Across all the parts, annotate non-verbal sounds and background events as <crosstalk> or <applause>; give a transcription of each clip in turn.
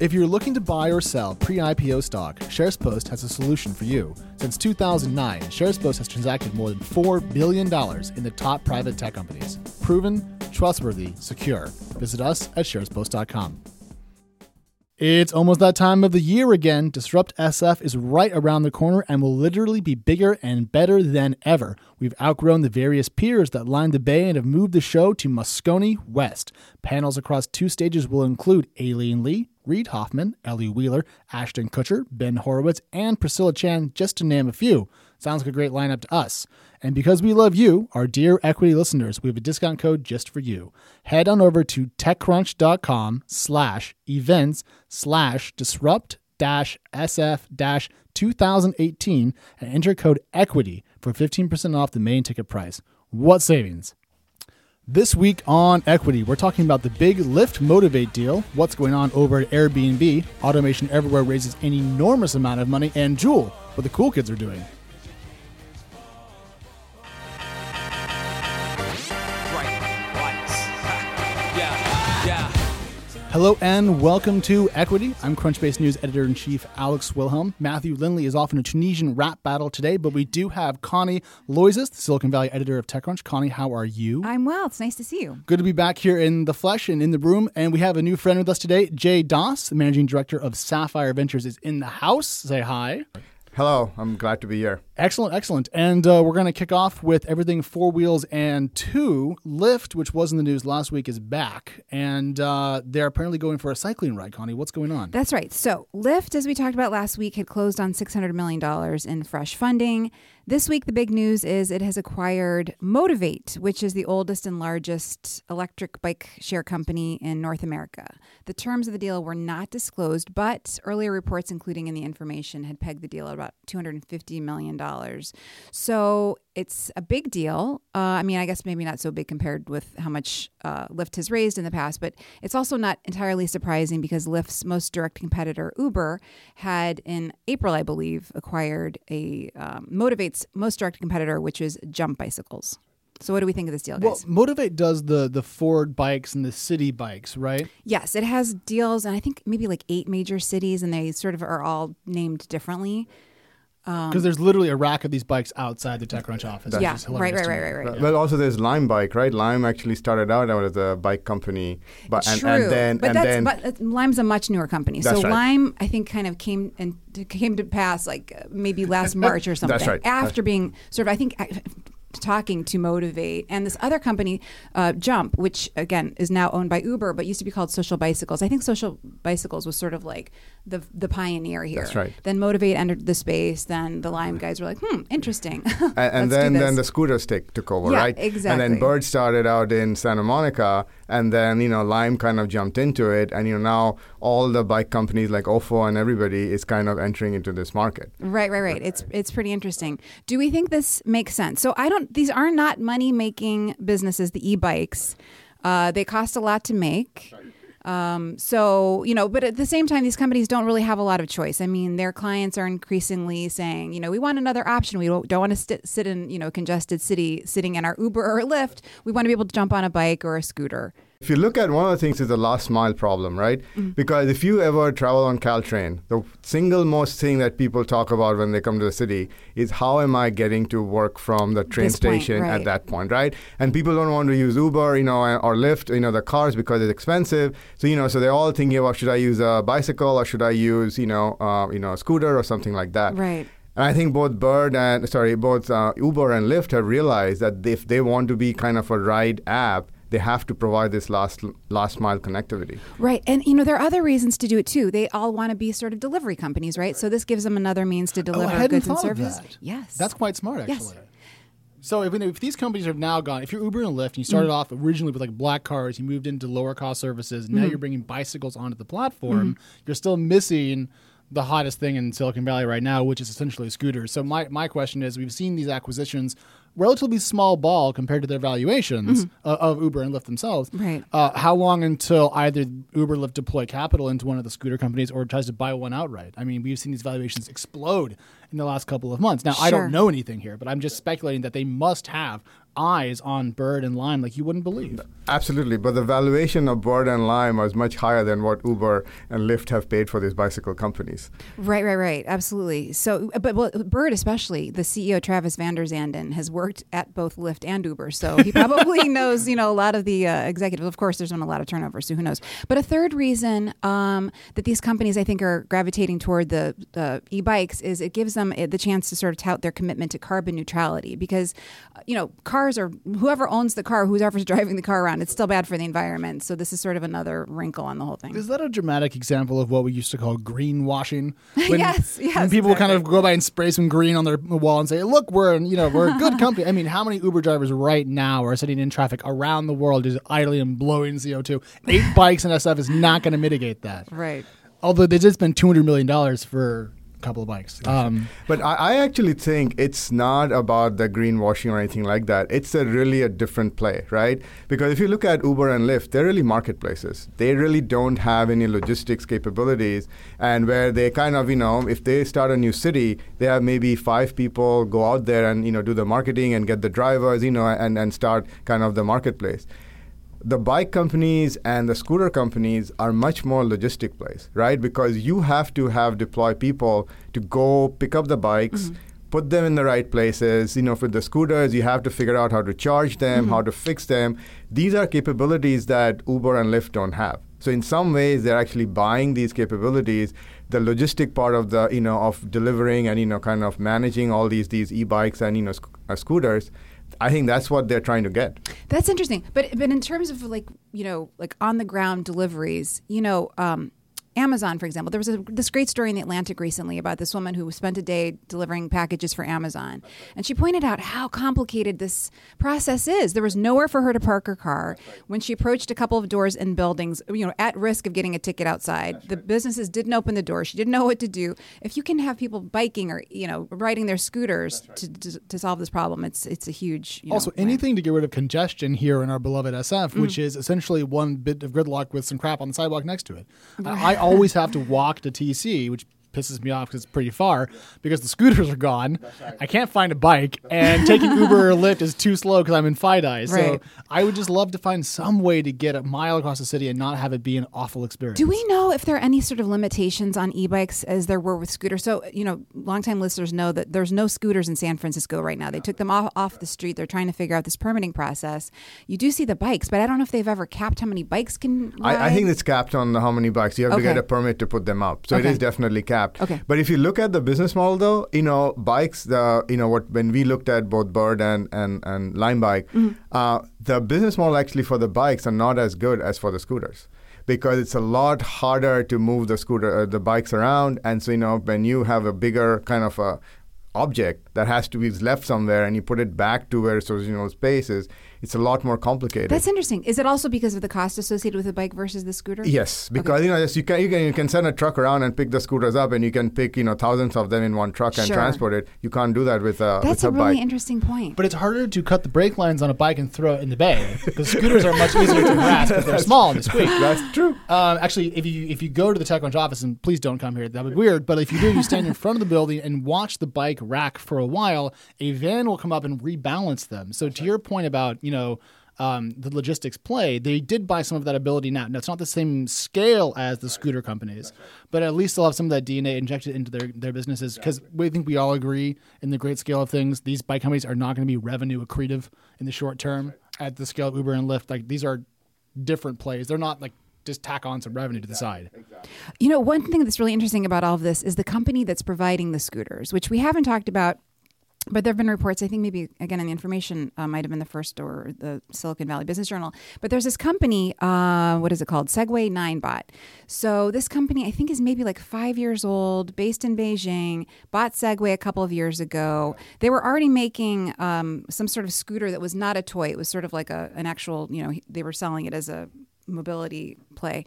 If you're looking to buy or sell pre IPO stock, SharesPost has a solution for you. Since 2009, SharesPost has transacted more than $4 billion in the top private tech companies. Proven, trustworthy, secure. Visit us at sharespost.com. It's almost that time of the year again. Disrupt SF is right around the corner and will literally be bigger and better than ever. We've outgrown the various piers that line the bay and have moved the show to Moscone West. Panels across two stages will include Aileen Lee, Reid Hoffman, Ellie Wheeler, Ashton Kutcher, Ben Horowitz, and Priscilla Chan, just to name a few. Sounds like a great lineup to us. And because we love you, our dear equity listeners, we have a discount code just for you. Head on over to techcrunch.com slash events slash disrupt dash SF dash 2018 and enter code equity for 15% off the main ticket price. What savings? This week on Equity, we're talking about the big Lyft Motivate deal, what's going on over at Airbnb, Automation Everywhere raises an enormous amount of money, and Juul, what the cool kids are doing. Hello and welcome to Equity. I'm Crunchbase News editor in chief Alex Wilhelm. Matthew Lynley is off in a Tunisian rap battle today, but we do have Connie Loizos, the Silicon Valley editor of TechCrunch. Connie, how are you? I'm well. It's nice to see you. Good to be back here in the flesh and in the room. And we have a new friend with us today. Jai Das, the managing director of Sapphire Ventures, is in the house. Say hi. Hello, I'm glad to be here. Excellent, excellent. And uh, we're going to kick off with everything four wheels and two. Lyft, which was in the news last week, is back. And uh, they're apparently going for a cycling ride, Connie. What's going on? That's right. So, Lyft, as we talked about last week, had closed on $600 million in fresh funding. This week, the big news is it has acquired Motivate, which is the oldest and largest electric bike share company in North America. The terms of the deal were not disclosed, but earlier reports, including in the information, had pegged the deal at about $250 million. So it's a big deal. Uh, I mean, I guess maybe not so big compared with how much uh, Lyft has raised in the past, but it's also not entirely surprising because Lyft's most direct competitor, Uber, had in April, I believe, acquired a um, Motivate's most direct competitor, which is Jump Bicycles. So what do we think of this deal, guys? Well, Motivate does the the Ford bikes and the Citi Bikes, right? Yes, it has deals, and I think maybe like eight major cities, and they sort of are all named differently. Because um, there's literally a rack of these bikes outside the TechCrunch office. Yeah, right, right, right, right, right. Well, also there's Lime Bike, right? Lime actually started out as a bike company, but and, True. and then but and that's, then but Lime's a much newer company. so right. Lime, I think, kind of came and came to pass like maybe last <laughs> March or something. that's right. After that's being sort of, I think talking to motivate and this other company uh, jump which again is now owned by uber but used to be called social bicycles i think social bicycles was sort of like the the pioneer here. That's right. Then motivate entered the space. Then the lime guys were like hmm interesting. And, <laughs> and then then the scooters take, took over yeah, right? Exactly and then bird started out in santa monica and then you know lime kind of jumped into it and you know now all the bike companies like ofo and everybody is kind of entering into this market. Right right right. It's it's pretty interesting. Do we think this makes sense? So i don't these are not money making businesses the e-bikes. Uh, they cost a lot to make um, so, you know, but at the same time, these companies don't really have a lot of choice. I mean, their clients are increasingly saying, you know, we want another option. We don't, don't want to st- sit in, you know, congested city sitting in our Uber or Lyft. We want to be able to jump on a bike or a scooter. If you look at one of the things is the last mile problem, right? Mm-hmm. Because if you ever travel on Caltrain, the single most thing that people talk about when they come to the city is how am I getting to work from the train this station point, right. at that point, right? And people don't want to use Uber, you know, or Lyft, you know, the cars because it's expensive. So you know, so they're all thinking about should I use a bicycle or should I use, you know, uh, you know, a scooter or something like that. Right. And I think both Bird and sorry, both uh, Uber and Lyft have realized that if they want to be kind of a ride app, they have to provide this last last mile connectivity. Right. And you know there are other reasons to do it too. They all want to be sort of delivery companies, right? So this gives them another means to deliver oh, goods and services. Yes. That's quite smart actually. Yes. So if, if these companies have now gone, if you're Uber and Lyft, and you started mm-hmm. off originally with like black cars, you moved into lower cost services, now mm-hmm. you're bringing bicycles onto the platform, mm-hmm. you're still missing the hottest thing in Silicon Valley right now, which is essentially scooters. So my, my question is, we've seen these acquisitions relatively small ball compared to their valuations of, of Uber and Lyft themselves. Mm-hmm. Right. Uh, how long until either Uber, Lyft deploy capital into one of the scooter companies or tries to buy one outright? I mean, we've seen these valuations explode in the last couple of months. Now, I don't know anything here, but I'm just speculating that they must have eyes on Bird and Lime like you wouldn't believe. Absolutely, but the valuation of Bird and Lime was much higher than what Uber and Lyft have paid for these bicycle companies. Right, right, right. Absolutely. So, but well, Bird, especially the CEO Travis VanderZanden, has worked at both Lyft and Uber, so he probably <laughs> knows, you know, a lot of the uh, executives. Of course, there's been a lot of turnover, so who knows? But a third reason um, that these companies, I think, are gravitating toward the uh, e-bikes is it gives them uh, the chance to sort of tout their commitment to carbon neutrality because, uh, you know, cars are whoever owns the car, whoever's <laughs> driving the car around, it's still bad for the environment. So this is sort of another wrinkle on the whole thing. Is that a dramatic example of what we used to call greenwashing? <laughs> Yes, yes, When people kind of go by and spray some green on their wall and say, "Look, we're you know we're a good company." I mean, how many Uber drivers right now are sitting in traffic around the world just idling and blowing CO two? Eight bikes and SF is not going to mitigate that. Right. Although they did spend two hundred million dollars for couple of bikes. Um, But I, I actually think it's not about the greenwashing or anything like that. It's a really a different play, right? Because if you look at Uber and Lyft, they're really marketplaces. They really don't have any logistics capabilities, and where they kind of, you know, if they start a new city, they have maybe five people go out there and you know do the marketing and get the drivers, you know, and and start kind of the marketplace the bike companies and the scooter companies are much more logistic plays, right? Because you have to have deploy people to go pick up the bikes, put them in the right places. You know, for the scooters, you have to figure out how to charge them, how to fix them. These are capabilities that Uber and Lyft don't have. So in some ways, they're actually buying these capabilities. The logistic part of the you know of delivering and you know kind of managing all these these e-bikes and you know sc- uh, scooters. I think that's what they're trying to get. That's interesting. But but in terms of like you know like on the ground deliveries, you know, um, Amazon, for example, there was a, this great story in the Atlantic recently about this woman who spent a day delivering packages for Amazon, and she pointed out how complicated this process is. There was nowhere for her to park her car when she approached a couple of doors and buildings, you know, at risk of getting a ticket outside. the businesses didn't open the door. She didn't know what to do. If you can have people biking or you know riding their scooters to, to, to solve this problem, it's it's a huge you know, also, anything to get rid of congestion here in our beloved SF, Mm. which is essentially one bit of gridlock with some crap on the sidewalk next to it. I, I always have to walk to TC, which pisses me off because it's pretty far because the scooters are gone. I can't find a bike, and taking <laughs> Uber or Lyft is too slow because I'm in FiDi. So Right. I would just love to find some way to get a mile across the city and not have it be an awful experience. Do we know if there are any sort of limitations on e-bikes as there were with scooters? So, you know, longtime listeners know that there's no scooters in San Francisco right now. They took them off, off the street. They're trying to figure out this permitting process. You do see the bikes, but I don't know if they've ever capped how many bikes can ride. I, I think it's capped on how many bikes. You have to get a permit to put them up. So it Okay. is definitely capped. Okay. But if you look at the business model though, you know, bikes, the you know, what when we looked at both Bird and and, and Lime Bike, Mm-hmm. uh, the business model actually for the bikes are not as good as for the scooters. Because it's a lot harder to move the scooter, uh, the bikes around, and so you know when you have a bigger kind of a object that has to be left somewhere, and you put it back to where its original space is, it's a lot more complicated. That's interesting. Is it also because of the cost associated with the bike versus the scooter? Yes, because you know yes, you can you can you can send a truck around and pick the scooters up, and you can pick you know thousands of them in one truck and Sure. transport it. You can't do that with a That's with a a, really bike. interesting point. But it's harder to cut the brake lines on a bike and throw it in the bay because scooters are much easier to grasp because they're <laughs> small and they <laughs> squeak. That's true. Um, actually, if you if you go to the TechCrunch office, and please don't come here, that would be weird. But if you do, you stand in front of the building and watch the bike rack for a while. A van will come up and rebalance them. So to your point about you know um, the logistics play, they did buy some of that ability now. Now it's not the same scale as the scooter companies, but at least they'll have some of that DNA injected into their their businesses because we think we all agree in the great scale of things. These bike companies are not going to be revenue accretive in the short term at the scale of Uber and Lyft. Like these are different plays. They're not like just tack on some revenue to the side. You know, one thing that's really interesting about all of this is the company that's providing the scooters, which we haven't talked about. But there have been reports, I think maybe again in the information uh, might have been the first or the Silicon Valley Business Journal. But there's this company, uh, what is it called? Segway Ninebot. So this company, I think, is maybe like five years old, based in Beijing, bought Segway a couple of years ago. They were already making um, some sort of scooter that was not a toy. It was sort of like a, an actual, you know, they were selling it as a mobility play.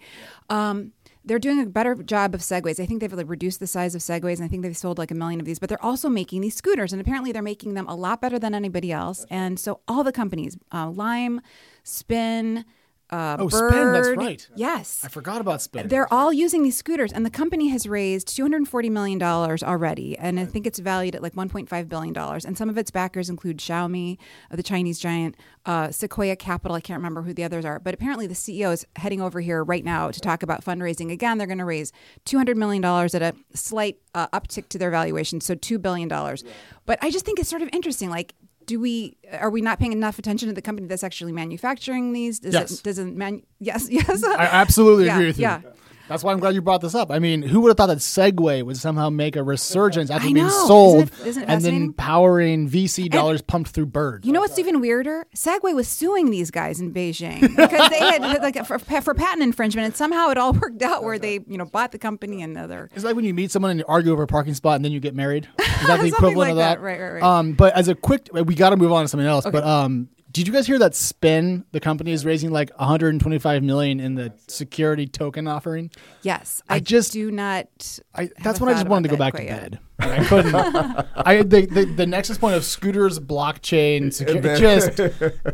Um, they're doing a better job of segways. I think they've like reduced the size of segways, and I think they've sold like a million of these. But they're also making these scooters, and apparently they're making them a lot better than anybody else. And so all the companies, uh, Lime, Spin. Uh, Oh, Bird, Spin, that's right. Yes, I forgot about Spin. they're all using these scooters, and the company has raised $240 million already. And I think it's valued at like $1.5 billion. And some of its backers include Xiaomi, uh, the Chinese giant, uh, Sequoia Capital. I can't remember who the others are. But apparently, the CEO is heading over here right now to talk about fundraising. Again, they're going to raise $200 million at a slight uh, uptick to their valuation, so $2 billion. But I just think it's sort of interesting. Like, do we are we not paying enough attention to the company that's actually manufacturing these? Does Yes. it does it man yes <laughs> yes I absolutely Yeah, agree with you. yeah. That's why I'm glad you brought this up. I mean, who would have thought that Segway would somehow make a resurgence after being sold Isn't it- isn't it and then powering VC dollars pumped through Bird? You know what's even weirder? Segway was suing these guys in Beijing <laughs> because they had like for, for patent infringement, and somehow it all <laughs> worked out where they you know bought the company and other. It's like when you meet someone and you argue over a parking spot and then you get married. Is that the <laughs> equivalent like of that? that. Right, right, right. Um, but as a quick, we got to move on to something else. But um, did you guys hear that Spin, the company, is raising like 125 million in the security token offering? Yes, I I, just- do not. I, that's when I just wanted to go back to bed yet. Bed. I couldn't. I the, the the nexus point of scooters, blockchain, security, just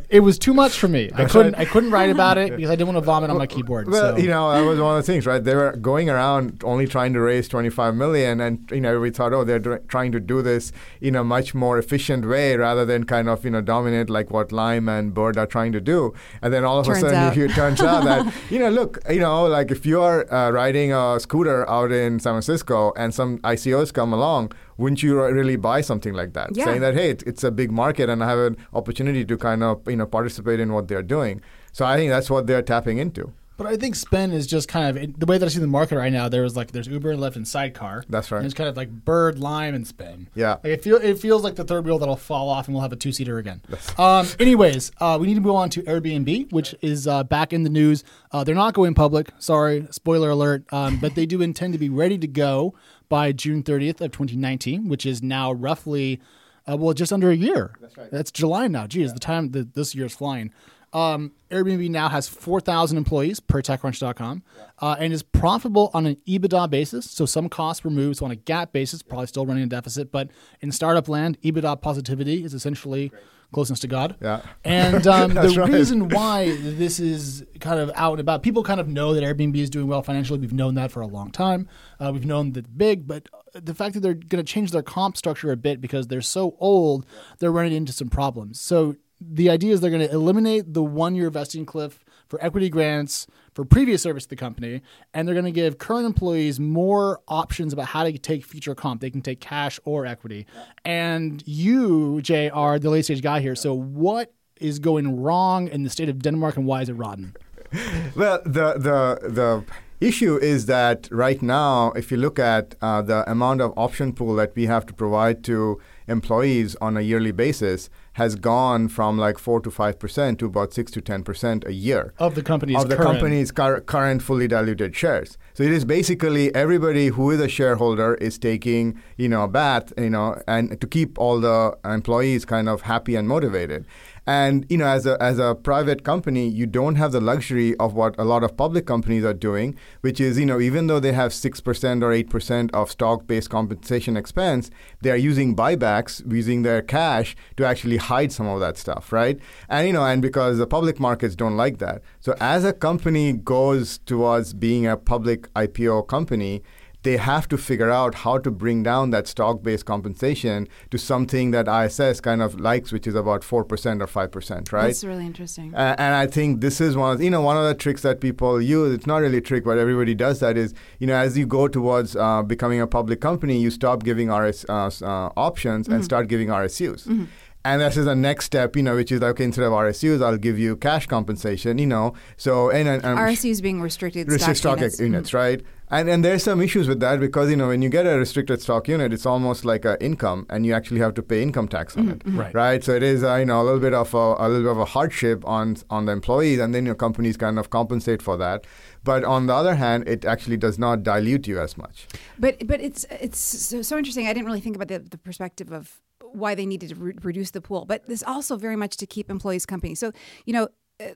it was too much for me. I couldn't I couldn't write about it <laughs> because I didn't want to vomit on my keyboard. Well, so. you know, that was one of the things, right? They were going around only trying to raise 25 million, and you know, we thought, oh, they're do- trying to do this in a much more efficient way rather than kind of you know dominate like what Lime and Bird are trying to do. And then all of Turns a sudden, out. <laughs> it turns out that <laughs> you know, look, you know, like if you are uh, riding a scooter out in San Francisco and some ICOs come along. Wouldn't you really buy something like that? Yeah. Saying that, hey, it's, it's a big market and I have an opportunity to kind of, you know, participate in what they're doing. So I think that's what they're tapping into. But I think Spin is just kind of the way that I see the market right now. There was like there's Uber and Lyft and Sidecar. That's right. And it's kind of like Bird, Lime, and Spin. Yeah. Like it feel it feels like the third wheel that'll fall off and we'll have a two seater again. Um, anyways, uh, we need to move on to Airbnb, which is uh, back in the news. Uh, they're not going public. Sorry, spoiler alert. Um, but they do intend to be ready to go by June 30th of 2019, which is now roughly. Uh, well, just under a year. That's right. That's July now. Geez, the time the, this year is flying. Um, Airbnb now has 4,000 employees per TechCrunch.com uh, and is profitable on an EBITDA basis. So some costs removed. So on a GAAP basis, probably still running a deficit. But in startup land, EBITDA positivity is essentially closeness to God. Yeah. And um, <laughs> the right. reason why this is kind of out and about, people kind of know that Airbnb is doing well financially. We've known that for a long time. Uh, we've known that big, but the fact that they're going to change their comp structure a bit because they're so old, they're running into some problems. So the idea is they're going to eliminate the one year vesting cliff for equity grants for previous service to the company, and they're going to give current employees more options about how to take future comp. They can take cash or equity. And you, Jai, are the late stage guy here. So what is going wrong in the state of Denmark, and why is it rotten? <laughs> Well, the the the issue is that right now, if you look at uh, the amount of option pool that we have to provide to employees on a yearly basis, has gone from like four to five percent to about six to ten percent a year Of the company's of the current- company's cur- current fully diluted shares. So it is basically everybody who is a shareholder is taking you know a bath you know and to keep all the employees kind of happy and motivated. And you know as a as a private company, you don't have the luxury of what a lot of public companies are doing, which is you know even though they have six percent or eight percent of stock based compensation expense, they are using buybacks using their cash to actually hide some of that stuff, right? And you know, and because the public markets don't like that. So as a company goes towards being a public IPO company, they have to figure out how to bring down that stock-based compensation to something that ISS kind of likes, which is about 4% or 5%, right? That's really interesting. Uh, and I think this is one of you know one of the tricks that people use. It's not really a trick, but everybody does that. Is you know as you go towards uh, becoming a public company, you stop giving RS uh, uh, options and start giving RSUs. And this is the next step, you know, which is like, okay, instead of RSUs, I'll give you cash compensation, you know. So and, and um, and- RSUs being restricted restricted stock, units. units, mm-hmm. right? And and there's some issues with that because you know when you get a restricted stock unit, it's almost like an income, and you actually have to pay income tax on mm-hmm, it, mm-hmm. Right. right? So it is uh, you know a little bit of a, a little bit of a hardship on on the employees, and then your companies kind of compensate for that. But on the other hand, it actually does not dilute you as much. But but it's it's so, so interesting. I didn't really think about the, the perspective of why they needed to re- reduce the pool, but this also very much to keep employees company. So you know. Uh,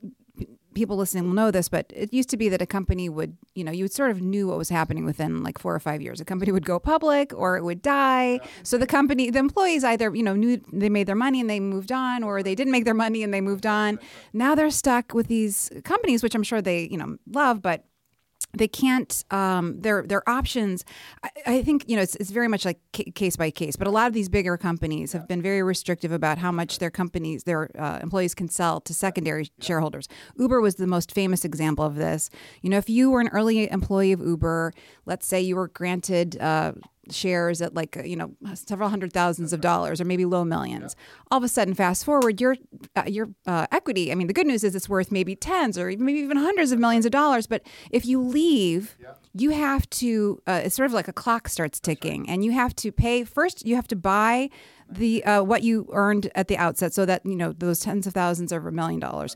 people listening will know this, but it used to be that a company would, you know, you would sort of knew what was happening within like four or five years. A company would go public or it would die. So the company, the employees either, you know, knew they made their money and they moved on, or they didn't make their money and they moved on. Now they're stuck with these companies, which I'm sure they, you know, love, but they can't um, their their options I, I, think you know it's, it's very much like ca- case by case but a lot of these bigger companies have been very restrictive about how much their companies their uh, employees can sell to secondary shareholders. Uber was the most famous example of this. You know if you were an early employee of uber let's say you were granted uh, shares at like you know several hundred thousands of dollars or maybe low millions. All of a sudden fast forward your uh, your uh, equity i mean the good news is it's worth maybe tens or maybe even hundreds of millions of dollars but if you leave you have to uh, it's sort of like a clock starts ticking and you have to pay first you have to buy the uh, what you earned at the outset so that you know those tens of thousands over a million dollars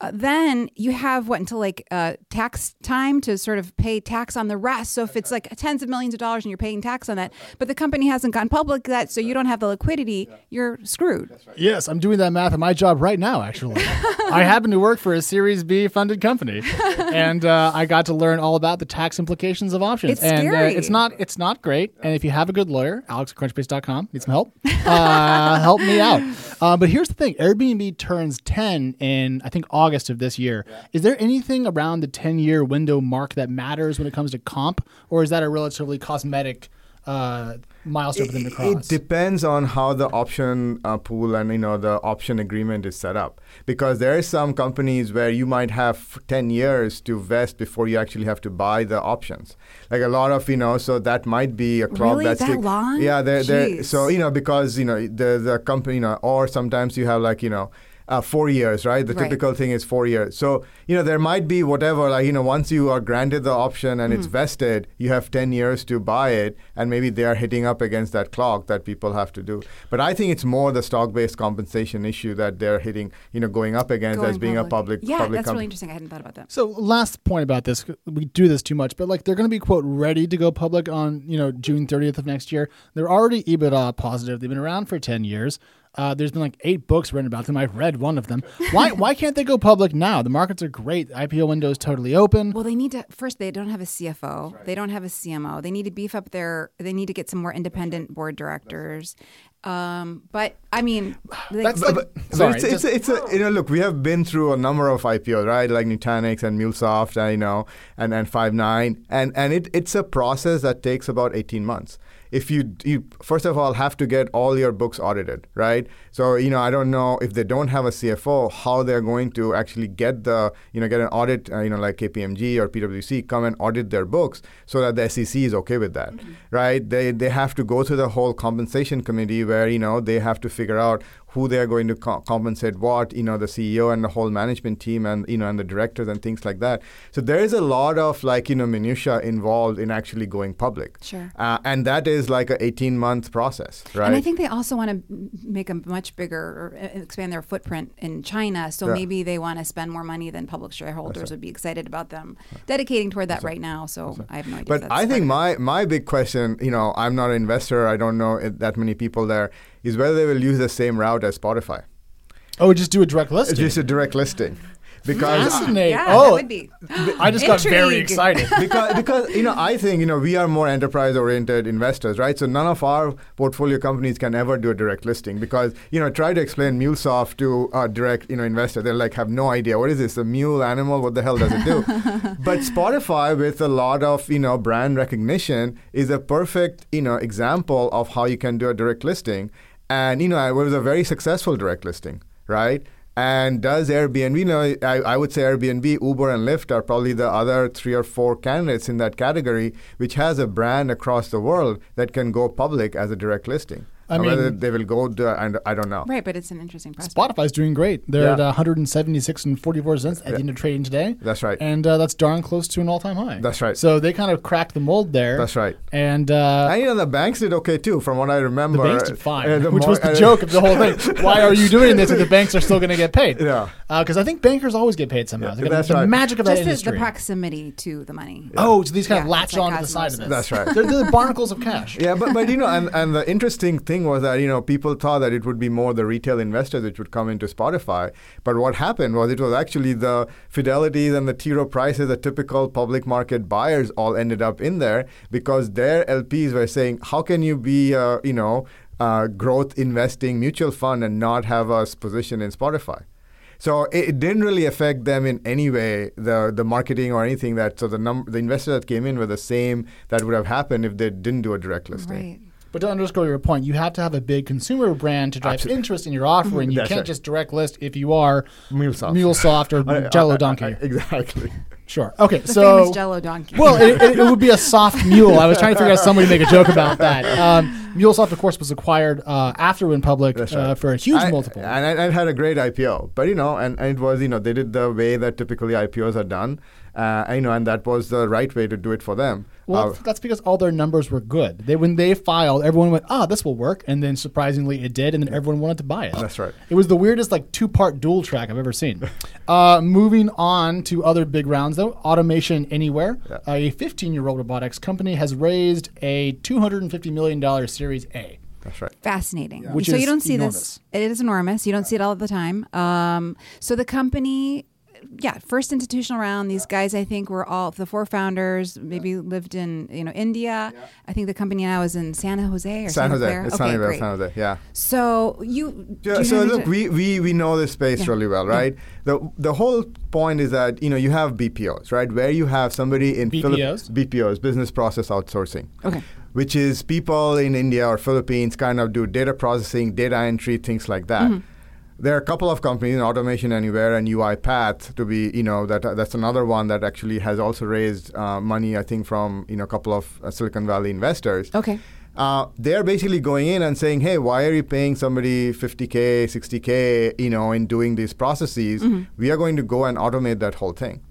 uh, then you have what until like uh, tax time to sort of pay tax on the rest. So if it's like tens of millions of dollars and you're paying tax on that, but the company hasn't gone public yet, so you don't have the liquidity, you're screwed. Yes, I'm doing that math at my job right now. Actually, <laughs> I happen to work for a Series B funded company, <laughs> and uh, I got to learn all about the tax implications of options. It's and uh, scary. it's not it's not great. And if you have a good lawyer, Alex at Crunchbase.com need some help. <laughs> Uh, help me out. Uh, but here's the thing: Airbnb turns 10 in I think August of this year. Is there anything around the 10 year window mark that matters when it comes to comp, or is that a relatively cosmetic? Uh, milestone for them to cross. It depends on how the option uh, pool and you know the option agreement is set up. Because there are some companies where you might have 10 years to vest before you actually have to buy the options. Like a lot of you know, so that might be a club Really? that's That the- long? Yeah, they're, they're, so you know because you know the the company you know, or sometimes you have like you know. Uh, four years, right? The Right. typical thing is four years. So, you know, there might be whatever, like, you know, once you are granted the option and it's Mm-hmm. vested, you have 10 years to buy it, and maybe they are hitting up against that clock that people have to do. But I think it's more the stock based compensation issue that they're hitting, you know, going up against Going as being a public Yeah, public that's company. really interesting. I hadn't thought about that. So last point about this, we do this too much, but like they're going to be quote ready to go public on you know June 30th of next year. They're already EBITDA positive. They've been around for 10 years. Uh, there's been like eight books written about them. I've read one of them. Why <laughs> why can't they go public now? The markets are great. The IPO window is totally open. Well, they need to first. They don't have a CFO. They don't have a CMO. They need to beef up their. They need to get some more independent board directors. Um, but I mean, <sighs> they- That's But, like- but- but sorry, it's, it's, just- it's a, you know, look, we have been through a number of IPOs, right? Like Nutanix and MuleSoft, uh, you know, and, and Five9. And, and it, it's a process that takes about 18 months. If you, you, first of all, have to get all your books audited, right? So, you know, I don't know if they don't have a CFO, how they're going to actually get the, you know, get an audit, uh, you know, like KPMG or PwC come and audit their books so that the SEC is okay with that, right? They, they have to go through the whole compensation committee where, you know, they have to figure out who they are going to co- compensate what you know the ceo and the whole management team and you know and the directors and things like that so there is a lot of like you know minutia involved in actually going public Sure. uh, and that is like a 18 month process right And I think they also want to make a much bigger or uh, expand their footprint in China. So Yeah. maybe they want to spend more money than public shareholders would be excited about them dedicating toward that right now. So I have no idea. But I think my, my big question, you know, I'm not an investor, I don't know that many people there, is whether they will use the same route as Spotify. oh, just do a direct listing. It's just a direct listing. Because it. Fascinating. Yeah, oh, that would be. I just got very excited. <laughs> because because you know I think you know we are more enterprise oriented investors, right? So none of our portfolio companies can ever do a direct listing because you know try to explain MuleSoft to a direct you know investor, they're like have no idea what is this a mule animal? What the hell does it do? <laughs> but Spotify with a lot of you know brand recognition is a perfect you know example of how you can do a direct listing, and you know it was a very successful direct listing, right? And does Airbnb, you know, I, I would say Airbnb, Uber, and Lyft are probably the other three or four candidates in that category, which has a brand across the world that can go public as a direct listing. I Now, whether mean- they will go, to, and I don't know. Right, but it's an interesting prospect. Spotify's doing great. They're Yeah. at 176 and 44 cents at the end of trading today. That's right. And uh, that's darn close to an all-time high. That's right. So they kind of cracked the mold there. That's right. And uh, And you know, the banks did okay too, from what I remember. the banks did fine, Uh, which more- was the uh, joke of the whole thing. <laughs> Why are you doing this if the banks are still going to get paid? Yeah. Because I think bankers always get paid somehow. Yeah, They that's the right. magic of that Just the, industry. the proximity to the money. Oh, so these kind of latch it's like onto the side of it. osmosis. That's right. They're, they're the barnacles of cash. Yeah, but, but you know, and, and the interesting thing thing was that you know people thought that it would be more the retail investors which would come into Spotify, but what happened was it was actually the Fidelities and the T. Prices, the typical public market buyers, all ended up in there because their LPs were saying, "How can you be, uh, you know, uh, growth investing mutual fund and not have us position in Spotify?" So it, didn't really affect them in any way, the the marketing or anything that. So the num- the investors that came in were the same that would have happened if they didn't do a direct listing. Right. But to underscore your point, you have to have a big consumer brand to drive Absolutely. interest in your offering. You That's can't right. just direct list if you are MuleSoft. MuleSoft or I- I- Jello I- Donkey. I- exactly. sure. Okay. The so famous Jello donkey. Well, it, it, it would be a <laughs> soft mule. I was trying to figure out somebody to make a joke about that. Um, MuleSoft, of course, was acquired uh, after it went public That's uh, for a huge I- multiple. And it it had a great IPO. But, you know, and, and it was, you know, they did the way that typically IPOs are done. Uh, you know, and that was the right way to do it for them. well, Uh, that's because all their numbers were good. They when they filed, everyone went, "Ah, this will work," and then surprisingly, it did, and then everyone wanted to buy it. That's right. It was the weirdest like two part dual track I've ever seen. <laughs> uh, moving on to other big rounds though, Automation Anywhere, Yeah. a 15 year old robotics company, has raised a 250 million dollar Series A. that's right. Fascinating. Which so is you don't see enormous. this. It is enormous. You don't see it all the time. Um, so the company, yeah, first institutional round. These guys, I think, were all the four founders. Maybe lived in you know India. I think the company now is in San Jose or San Jose. It's okay, San Jose. San Jose. Yeah. So you. Yeah, you so look, any- we, we, we know this space Yeah. really well, right? The the whole point is that you know you have BPOs, right, where you have somebody in Philip- BPOs? BPOs, business process outsourcing, Okay. which is people in India or Philippines kind of do data processing, data entry, things like that. Mm-hmm. There are a couple of companies, in Automation Anywhere and UiPath, to be you know that that's another one that actually has also raised uh, money, I think, from you know a couple of uh, Silicon Valley investors. Okay. Uh, they're basically going in and saying, "Hey, why are you paying somebody 50k, 60k, you know, in doing these processes? Mm-hmm. We are going to go and automate that whole thing."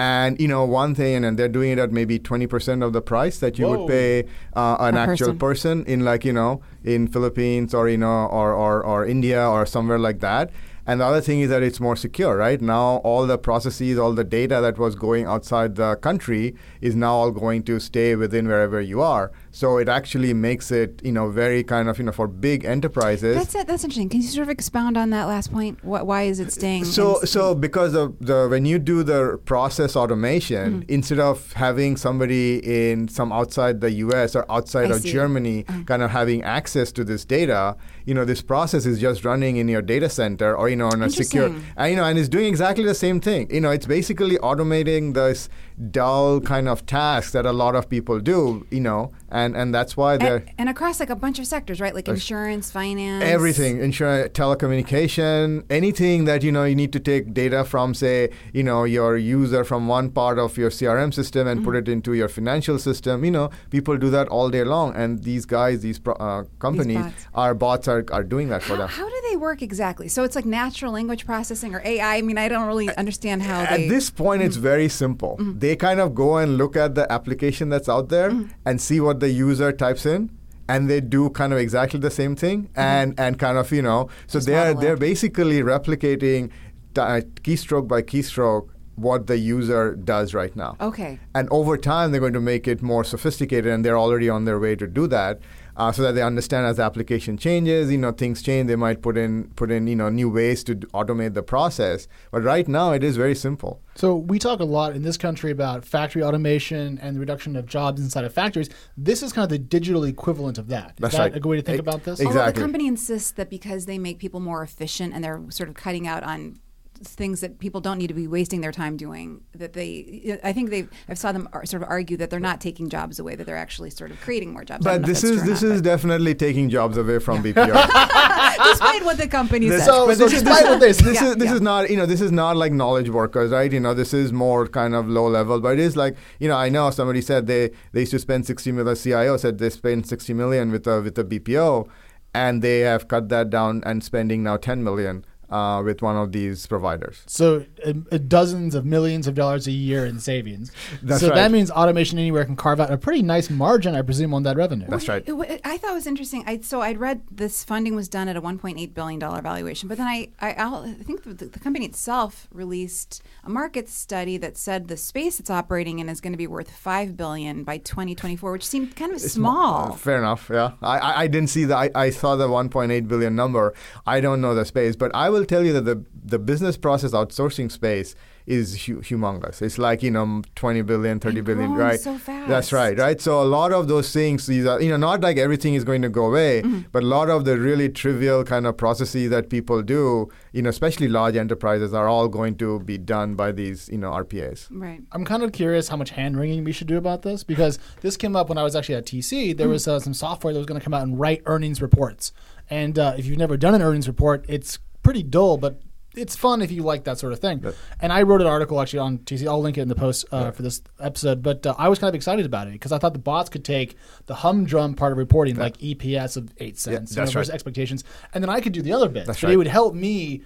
And you know, one thing, and they're doing it at maybe 20% of the price that you Whoa. would pay uh, an A actual person. person in, like you know, in Philippines or you know, or, or or India or somewhere like that. And the other thing is that it's more secure, right? Now all the processes, all the data that was going outside the country is now all going to stay within wherever you are. So it actually makes it, you know, very kind of, you know, for big enterprises. That's it. That's interesting. Can you sort of expound on that last point? What, why is it staying? So, so because of the when you do the process automation, Mm-hmm. instead of having somebody in some outside the U.S. or outside I of see. Germany Uh-huh. kind of having access to this data, you know, this process is just running in your data center or you know in a secure, and, you know, and it's doing exactly the same thing. You know, it's basically automating this dull kind of tasks that a lot of people do. You know, and and that's why they're and, and across like a bunch of sectors, right? Like insurance, finance, Everything, insurance, telecommunication, anything that you know you need to take data from, say, you know, your user from one part of your CRM system and put mm-hmm. it into your financial system. You know, people do that all day long, and these guys, these pro- uh, companies, bots. our bots are, are doing that for How, them. how do they work exactly? So it's like natural language processing or AI. I mean, I don't really understand how At they. this point, it's mm-hmm. very simple. Mm-hmm. They kind of go and look at the application that's out there and see what the user types in. And they do kind of exactly the same thing, and, and kind of you know, so they're they're basically replicating t- keystroke by keystroke what the user does right now. okay. And over time, they're going to make it more sophisticated, and they're already on their way to do that, uh, so that they understand as the application changes, you know, things change. They might put in put in you know new ways to d- automate the process. But right now, it is very simple. So we talk a lot in this country about factory automation and the reduction of jobs inside of factories. This is kind of the digital equivalent of that. Is That's that right. a good way to think Ex- about this? ex- Although the company insists that because they make people more efficient and they're sort of cutting out on things that people don't need to be wasting their time doing that they i think they i've saw them sort of argue that they're not taking jobs away that they're actually sort of creating more jobs But this is true this not, is definitely taking jobs away from BPO. <laughs> despite what the company This- says So- but so this is despite what they say- this Yeah, is this yeah. is not you know this is not like knowledge workers, right? You know this is more kind of low level, but it is like you know I know somebody said they they used to spend sixty million. The CIO said they spend sixty million with a with a BPO, and they have cut that down and spending now ten million. Uh, with one of these providers. So uh, uh, dozens of millions of dollars a year in savings. <laughs> That's so right. that means Automation Anywhere can carve out a pretty nice margin, I presume, on that revenue. That's right. It- it- I thought it was interesting. I, so I'd read this funding was done at a 1.8 billion dollar valuation, but then I I, I'll, think the, the company itself released a market study that said the space it's operating in is going to be worth five billion by 2024, which seemed kind of small. Uh, fair enough. Yeah, I, I, I didn't see the. I, I saw the 1.8 billion number. I don't know the space, but I will tell you that the the business process outsourcing space is hu- humongous. It's like you know 20 billion, 30 And billion, growing right? so fast. That's right, right. So a lot of those things, these are you know not like everything is going to go away, Mm-hmm. but a lot of the really trivial kind of processes that people do, you know, especially large enterprises, are all going to be done by these you know RPAs. Right. I'm kind of curious how much hand wringing we should do about this because this came up when I was actually at TC. There was uh, some software that was going to come out and write earnings reports. And uh, if you've never done an earnings report, it's pretty dull, but it's fun if you like that sort of thing. And I wrote an article actually on TC. I'll link it in the post uh, for this episode. But uh, I was kind of excited about it because I thought the bots could take the humdrum part of reporting, like EPS of eight cents, you know, versus right. expectations, and then I could do the other bits. That's but it would help me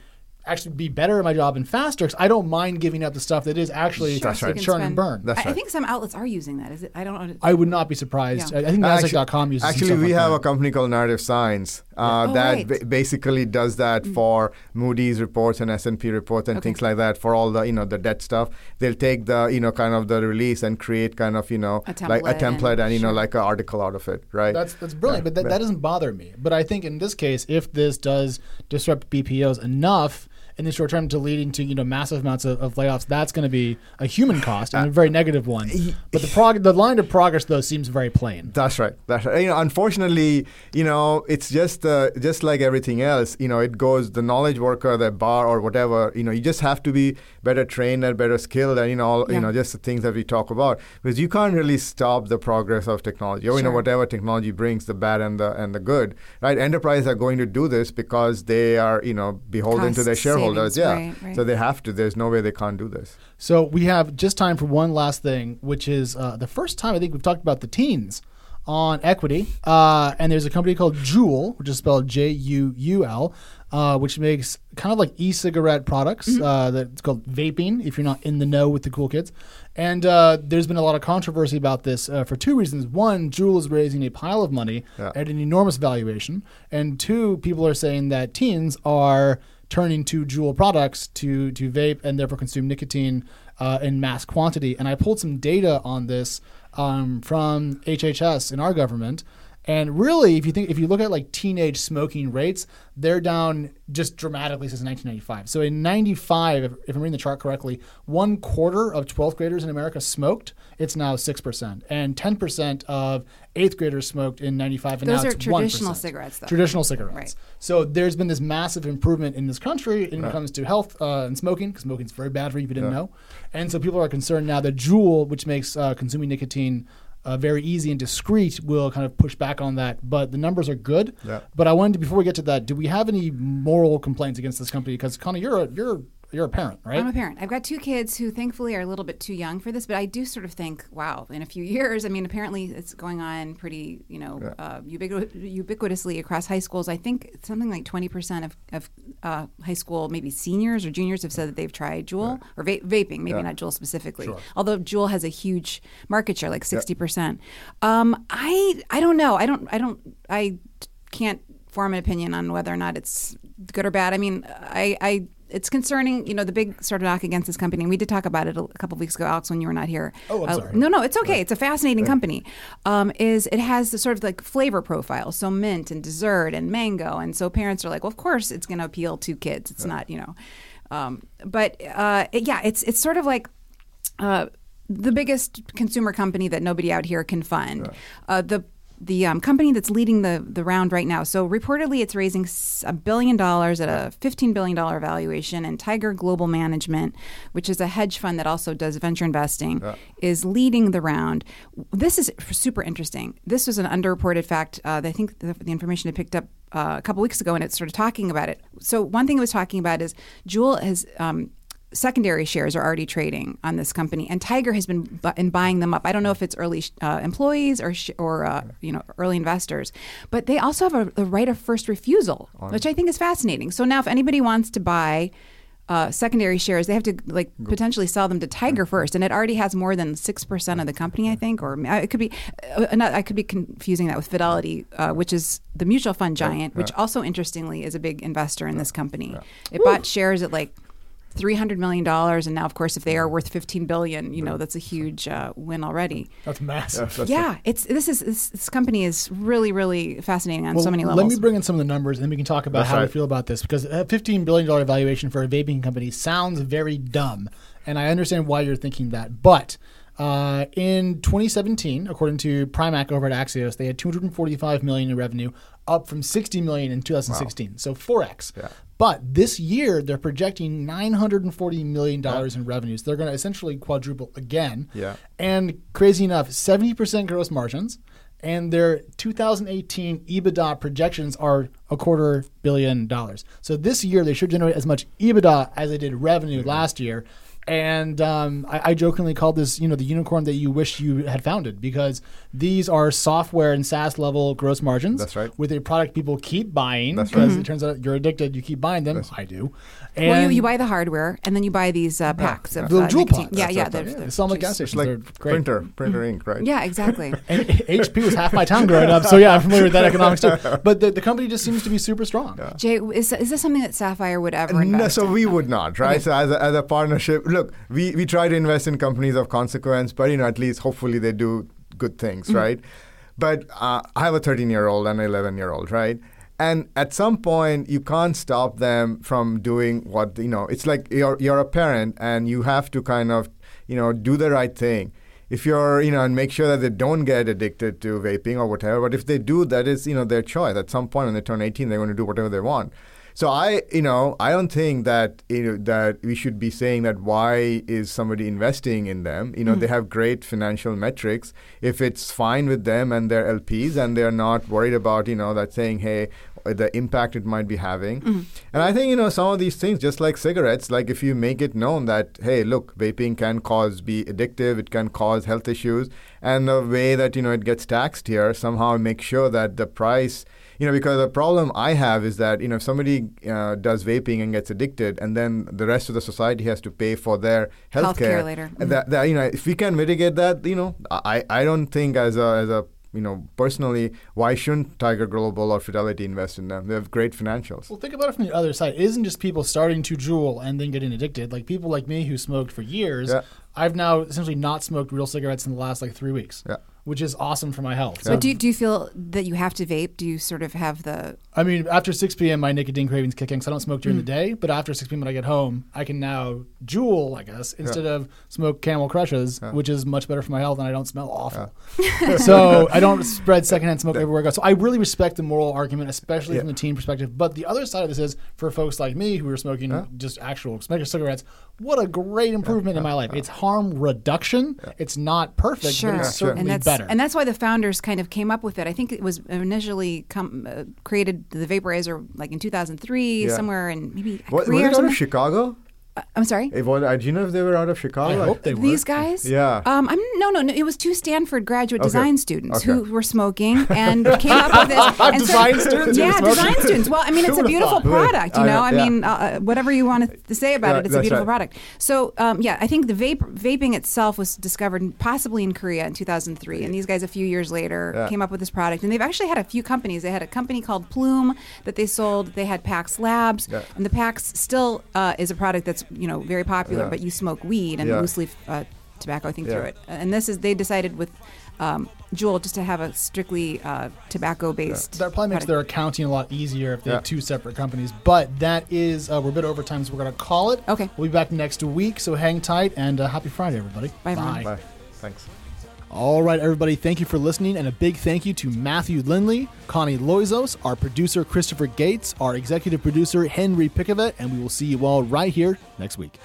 actually be better at my job and faster because I don't mind giving up the stuff that is actually That's right. can churn and burn. That's I, I think some outlets are using that. Is it? I don't know. I would not be surprised. Yeah. I I think Actually- Nasdaq.com uses some Actually, stuff we like have that. a company called Narrative Science uh, Oh, that right. ba- basically does that for Moody's reports and S and P reports and Okay. things like that for all the you know the debt stuff. They'll take the you know kind of the release and create kind of you know A like a template template and- and, you know like an article out of it, right? That's that's brilliant, but that, that doesn't bother me. But I think in this case, if this does disrupt BPOs enough in the short term to leading to you know massive amounts of, of layoffs, that's going to be a human cost and a very negative one. But the prog- the line of progress though seems very plain. That's right. That's right. You know, unfortunately, you know, it's just uh, just like everything else. You know, it goes the knowledge worker, the bar or whatever. You know, you just have to be better trained and better skilled, and you know, all, Yeah. you know, just the things that we talk about because you can't really stop the progress of technology. Or you know, whatever technology brings, the bad and the and the good. Right? Enterprises are going to do this because they are you know beholden to their Cost shareholders. savings, yeah. right, right. So they have to. There's no way they can't do this. So we have just time for one last thing, which is uh, the first time I think we've talked about the teens on equity. Uh, and there's a company called Juul, which is spelled J U U L, uh, which makes kind of like e-cigarette products. Uh, that it's called vaping. If you're not in the know with the cool kids, and uh, there's been a lot of controversy about this uh, for two reasons. One, Juul is raising a pile of money Yeah. at an enormous valuation, and two, people are saying that teens are turning to Juul products to to vape and therefore consume nicotine uh, in mass quantity. And I pulled some data on this um, from HHS in our government. And really, if you think if you look at like teenage smoking rates, they're down just dramatically since 1995. So in 95, if, if I'm reading the chart correctly, one quarter of 12th graders in America smoked. It's now six percent, and 10 percent of eighth graders smoked in 95. And Those now are it's traditional 1%. cigarettes, though. Traditional cigarettes. Right. So there's been this massive improvement in this country when it comes to health uh, and smoking, because smoking is very bad for you if you didn't know. And so people are concerned now that Juul, which makes uh, consuming nicotine uh, very easy and discreet, will kind of push back on that. But the numbers are good. Yeah. But I wanted to, before we get to that, do we have any moral complaints against this company? Because Connie, you're a, you're you're a parent, right? I'm a parent. I've got two kids who thankfully are a little bit too young for this, but I do sort of think, wow, in a few <laughs> years, I mean, apparently it's going on pretty, you know, uh, ubiqu- ubiquitously across high schools. I think something like 20% of, of uh, high school, maybe seniors or juniors, have said that they've tried Juul or va- vaping, maybe not Juul specifically. Although Juul has a huge market share, like 60%. Um, I I don't know. I don't I don't I can't form an opinion on whether or not it's good or bad. I mean, I, I it's concerning. You know, the big sort of knock against this company. And we did talk about it a, couple of weeks ago, Alex, when you were not here. Oh, I'm Uh, sorry. No, no, it's okay. It's a fascinating company. Um, is it has the sort of like flavor profile, so mint and dessert and mango, and so parents are like, well, of course it's going to appeal to kids. It's not, you know, um, but uh, it- yeah, it's it's sort of like. Uh, the biggest consumer company that nobody out here can fund. Uh, the the um, company that's leading the the round right now. So reportedly, it's raising a billion dollars at a fifteen billion dollar valuation, and Tiger Global Management, which is a hedge fund that also does venture investing, is leading the round. This is super interesting. This was an underreported fact. Uh, I think the, the information I picked up uh, a couple weeks ago, and it's sort of talking about it. So one thing it was talking about is Juul has. Um, secondary shares are already trading on this company, and Tiger has been bu- in buying them up. I don't know if it's early uh, employees or sh- or uh, you know early investors, but they also have a, a right of first refusal, which I think is fascinating. So now, if anybody wants to buy uh, secondary shares, they have to like potentially sell them to Tiger <laughs> first, and it already has more than six percent of the company, I think, or uh, it could be. Uh, I could be confusing that with Fidelity, uh, which is the mutual fund giant, which also interestingly is a big investor in this company. It bought shares at like. Three hundred million dollars, and now, of course, if they are worth fifteen billion, you know that's a huge uh, win already. That's massive. That's yeah, it's this is this, this company is really really fascinating on Well, so many levels. Let me bring in some of the numbers, and then we can talk about That's how we right. feel about this. Because a fifteen billion dollar valuation for a vaping company sounds very dumb, and I understand why you're thinking that. But uh, in 2017, according to Primack over at Axios, they had 245 million in revenue, up from 60 million in 2016. So 4x. Yeah. But this year, they're projecting 940 million dollars in revenues. They're going to essentially quadruple again. Yeah. And crazy enough, 70% gross margins, and their 2018 EBITDA projections are a quarter billion dollars. So this year, they should generate as much EBITDA as they did revenue mm-hmm. last year. And um, I, I jokingly called this, you know, the unicorn that you wish you had founded because these are software and SaaS level gross margins. That's right. With a product people keep buying That's because right. it turns out you're addicted. You keep buying them. I do. And well, you, you buy the hardware, and then you buy these uh, packs of The uh, Juul nicotine. pods. Yeah, yeah, they're- yeah, they're sell them at gas juice. Stations. like They're great. printer, printer ink, right? Yeah, exactly. <laughs> And HP was half my time growing up, so yeah, I'm familiar with that economics too. But the, the company just seems to be super strong. Jai, is, is this something that Sapphire would ever No, invest so in? we would not, right? So as a, as a partnership, look, we, we try to invest in companies of consequence, but you know, at least hopefully they do good things, right? But uh, I have a 13 year old and an 11 year old, right? And at some point, you can't stop them from doing what you know. It's like you're you're a parent, and you have to kind of you know do the right thing. If you're you know and make sure that they don't get addicted to vaping or whatever. But if they do, that is you know their choice. At some point when they turn 18, they're going to do whatever they want. So I, you know, I don't think that you know that we should be saying that why is somebody investing in them? You know, they mm-hmm. have great financial metrics. If it's fine with them and their LPs, and they're not worried about you know that saying, hey, the impact it might be having. Mm-hmm. And I think you know some of these things, just like cigarettes, like if you make it known that hey, look, vaping can cause be addictive, it can cause health issues, and the way that you know it gets taxed here somehow make sure that the price you know, because the problem I have is that you know if somebody uh, does vaping and gets addicted, and then the rest of the society has to pay for their health Healthcare care later. That, that you know, if we can mitigate that, you know, I I don't think as a as a you know personally, why shouldn't Tiger Global or Fidelity invest in them? They have great financials. Well, think about it from the other side. It isn't just people starting to Juul and then getting addicted. Like people like me who smoked for years, Yeah. I've now essentially not smoked real cigarettes in the last like three weeks, Yeah. Which is awesome for my health. But do you, do you feel that you have to vape? Do you sort of have the I mean, after 6 p.m., my nicotine cravings kick in 'cause I don't smoke during the hmm. day. But after 6 p.m. when I get home, I can now Juul, I guess, instead of smoke Camel Crushes, which is much better for my health and I don't smell awful. so I don't spread secondhand smoke everywhere I go. So I really respect the moral argument, especially from the teen perspective. But the other side of this is for folks like me who are smoking just actual smoker cigarettes, what a great improvement in my life. It's harm reduction. It's not perfect, sure? but it's sure. certainly and that's better. and that's why the founders kind of came up with it. I think it was initially come, uh, created the vaporizer like in 2003 Yeah. somewhere in maybe What, Korea was or it out of. Chicago? Uh, I'm sorry. What- uh, do you know if they were out of Chicago? I hope they were. These guys? Yeah. Um, I'm no, no, no. It was two Stanford graduate Okay. design students Okay. who were smoking and <laughs> came up with this. <laughs> and Design students Yeah, smoking? design students. Well, I mean, it's a beautiful product. You I know, know, I yeah. mean, uh, whatever you want to say about Yeah, it, it's a beautiful right. product. So, um, yeah, I think the vape vaping itself was discovered possibly in Korea in 2003, and these guys a few years later Yeah. came up with this product. And they've actually had a few companies. They had a company called Ploom that they sold. They had Pax Labs, Yeah. and the Pax still uh, is a product that's you know very popular. Yeah. But you smoke weed and Yeah. loose leaf uh, tobacco, I think, through it. And this is they decided with um, Juul just to have a strictly uh, tobacco based. That probably makes their accounting a lot easier if they Yeah. have two separate companies. But that is, uh, we're a bit over time, so we're going to call it. Okay. We'll be back next week, so hang tight and uh, happy Friday, everybody. Bye, everyone. Bye. Thanks. All right, everybody, thank you for listening, and a big thank you to Matthew Lynley, Connie Loizos, our producer Christopher Gates, our executive producer Henry Pickavet, and we will see you all right here next week.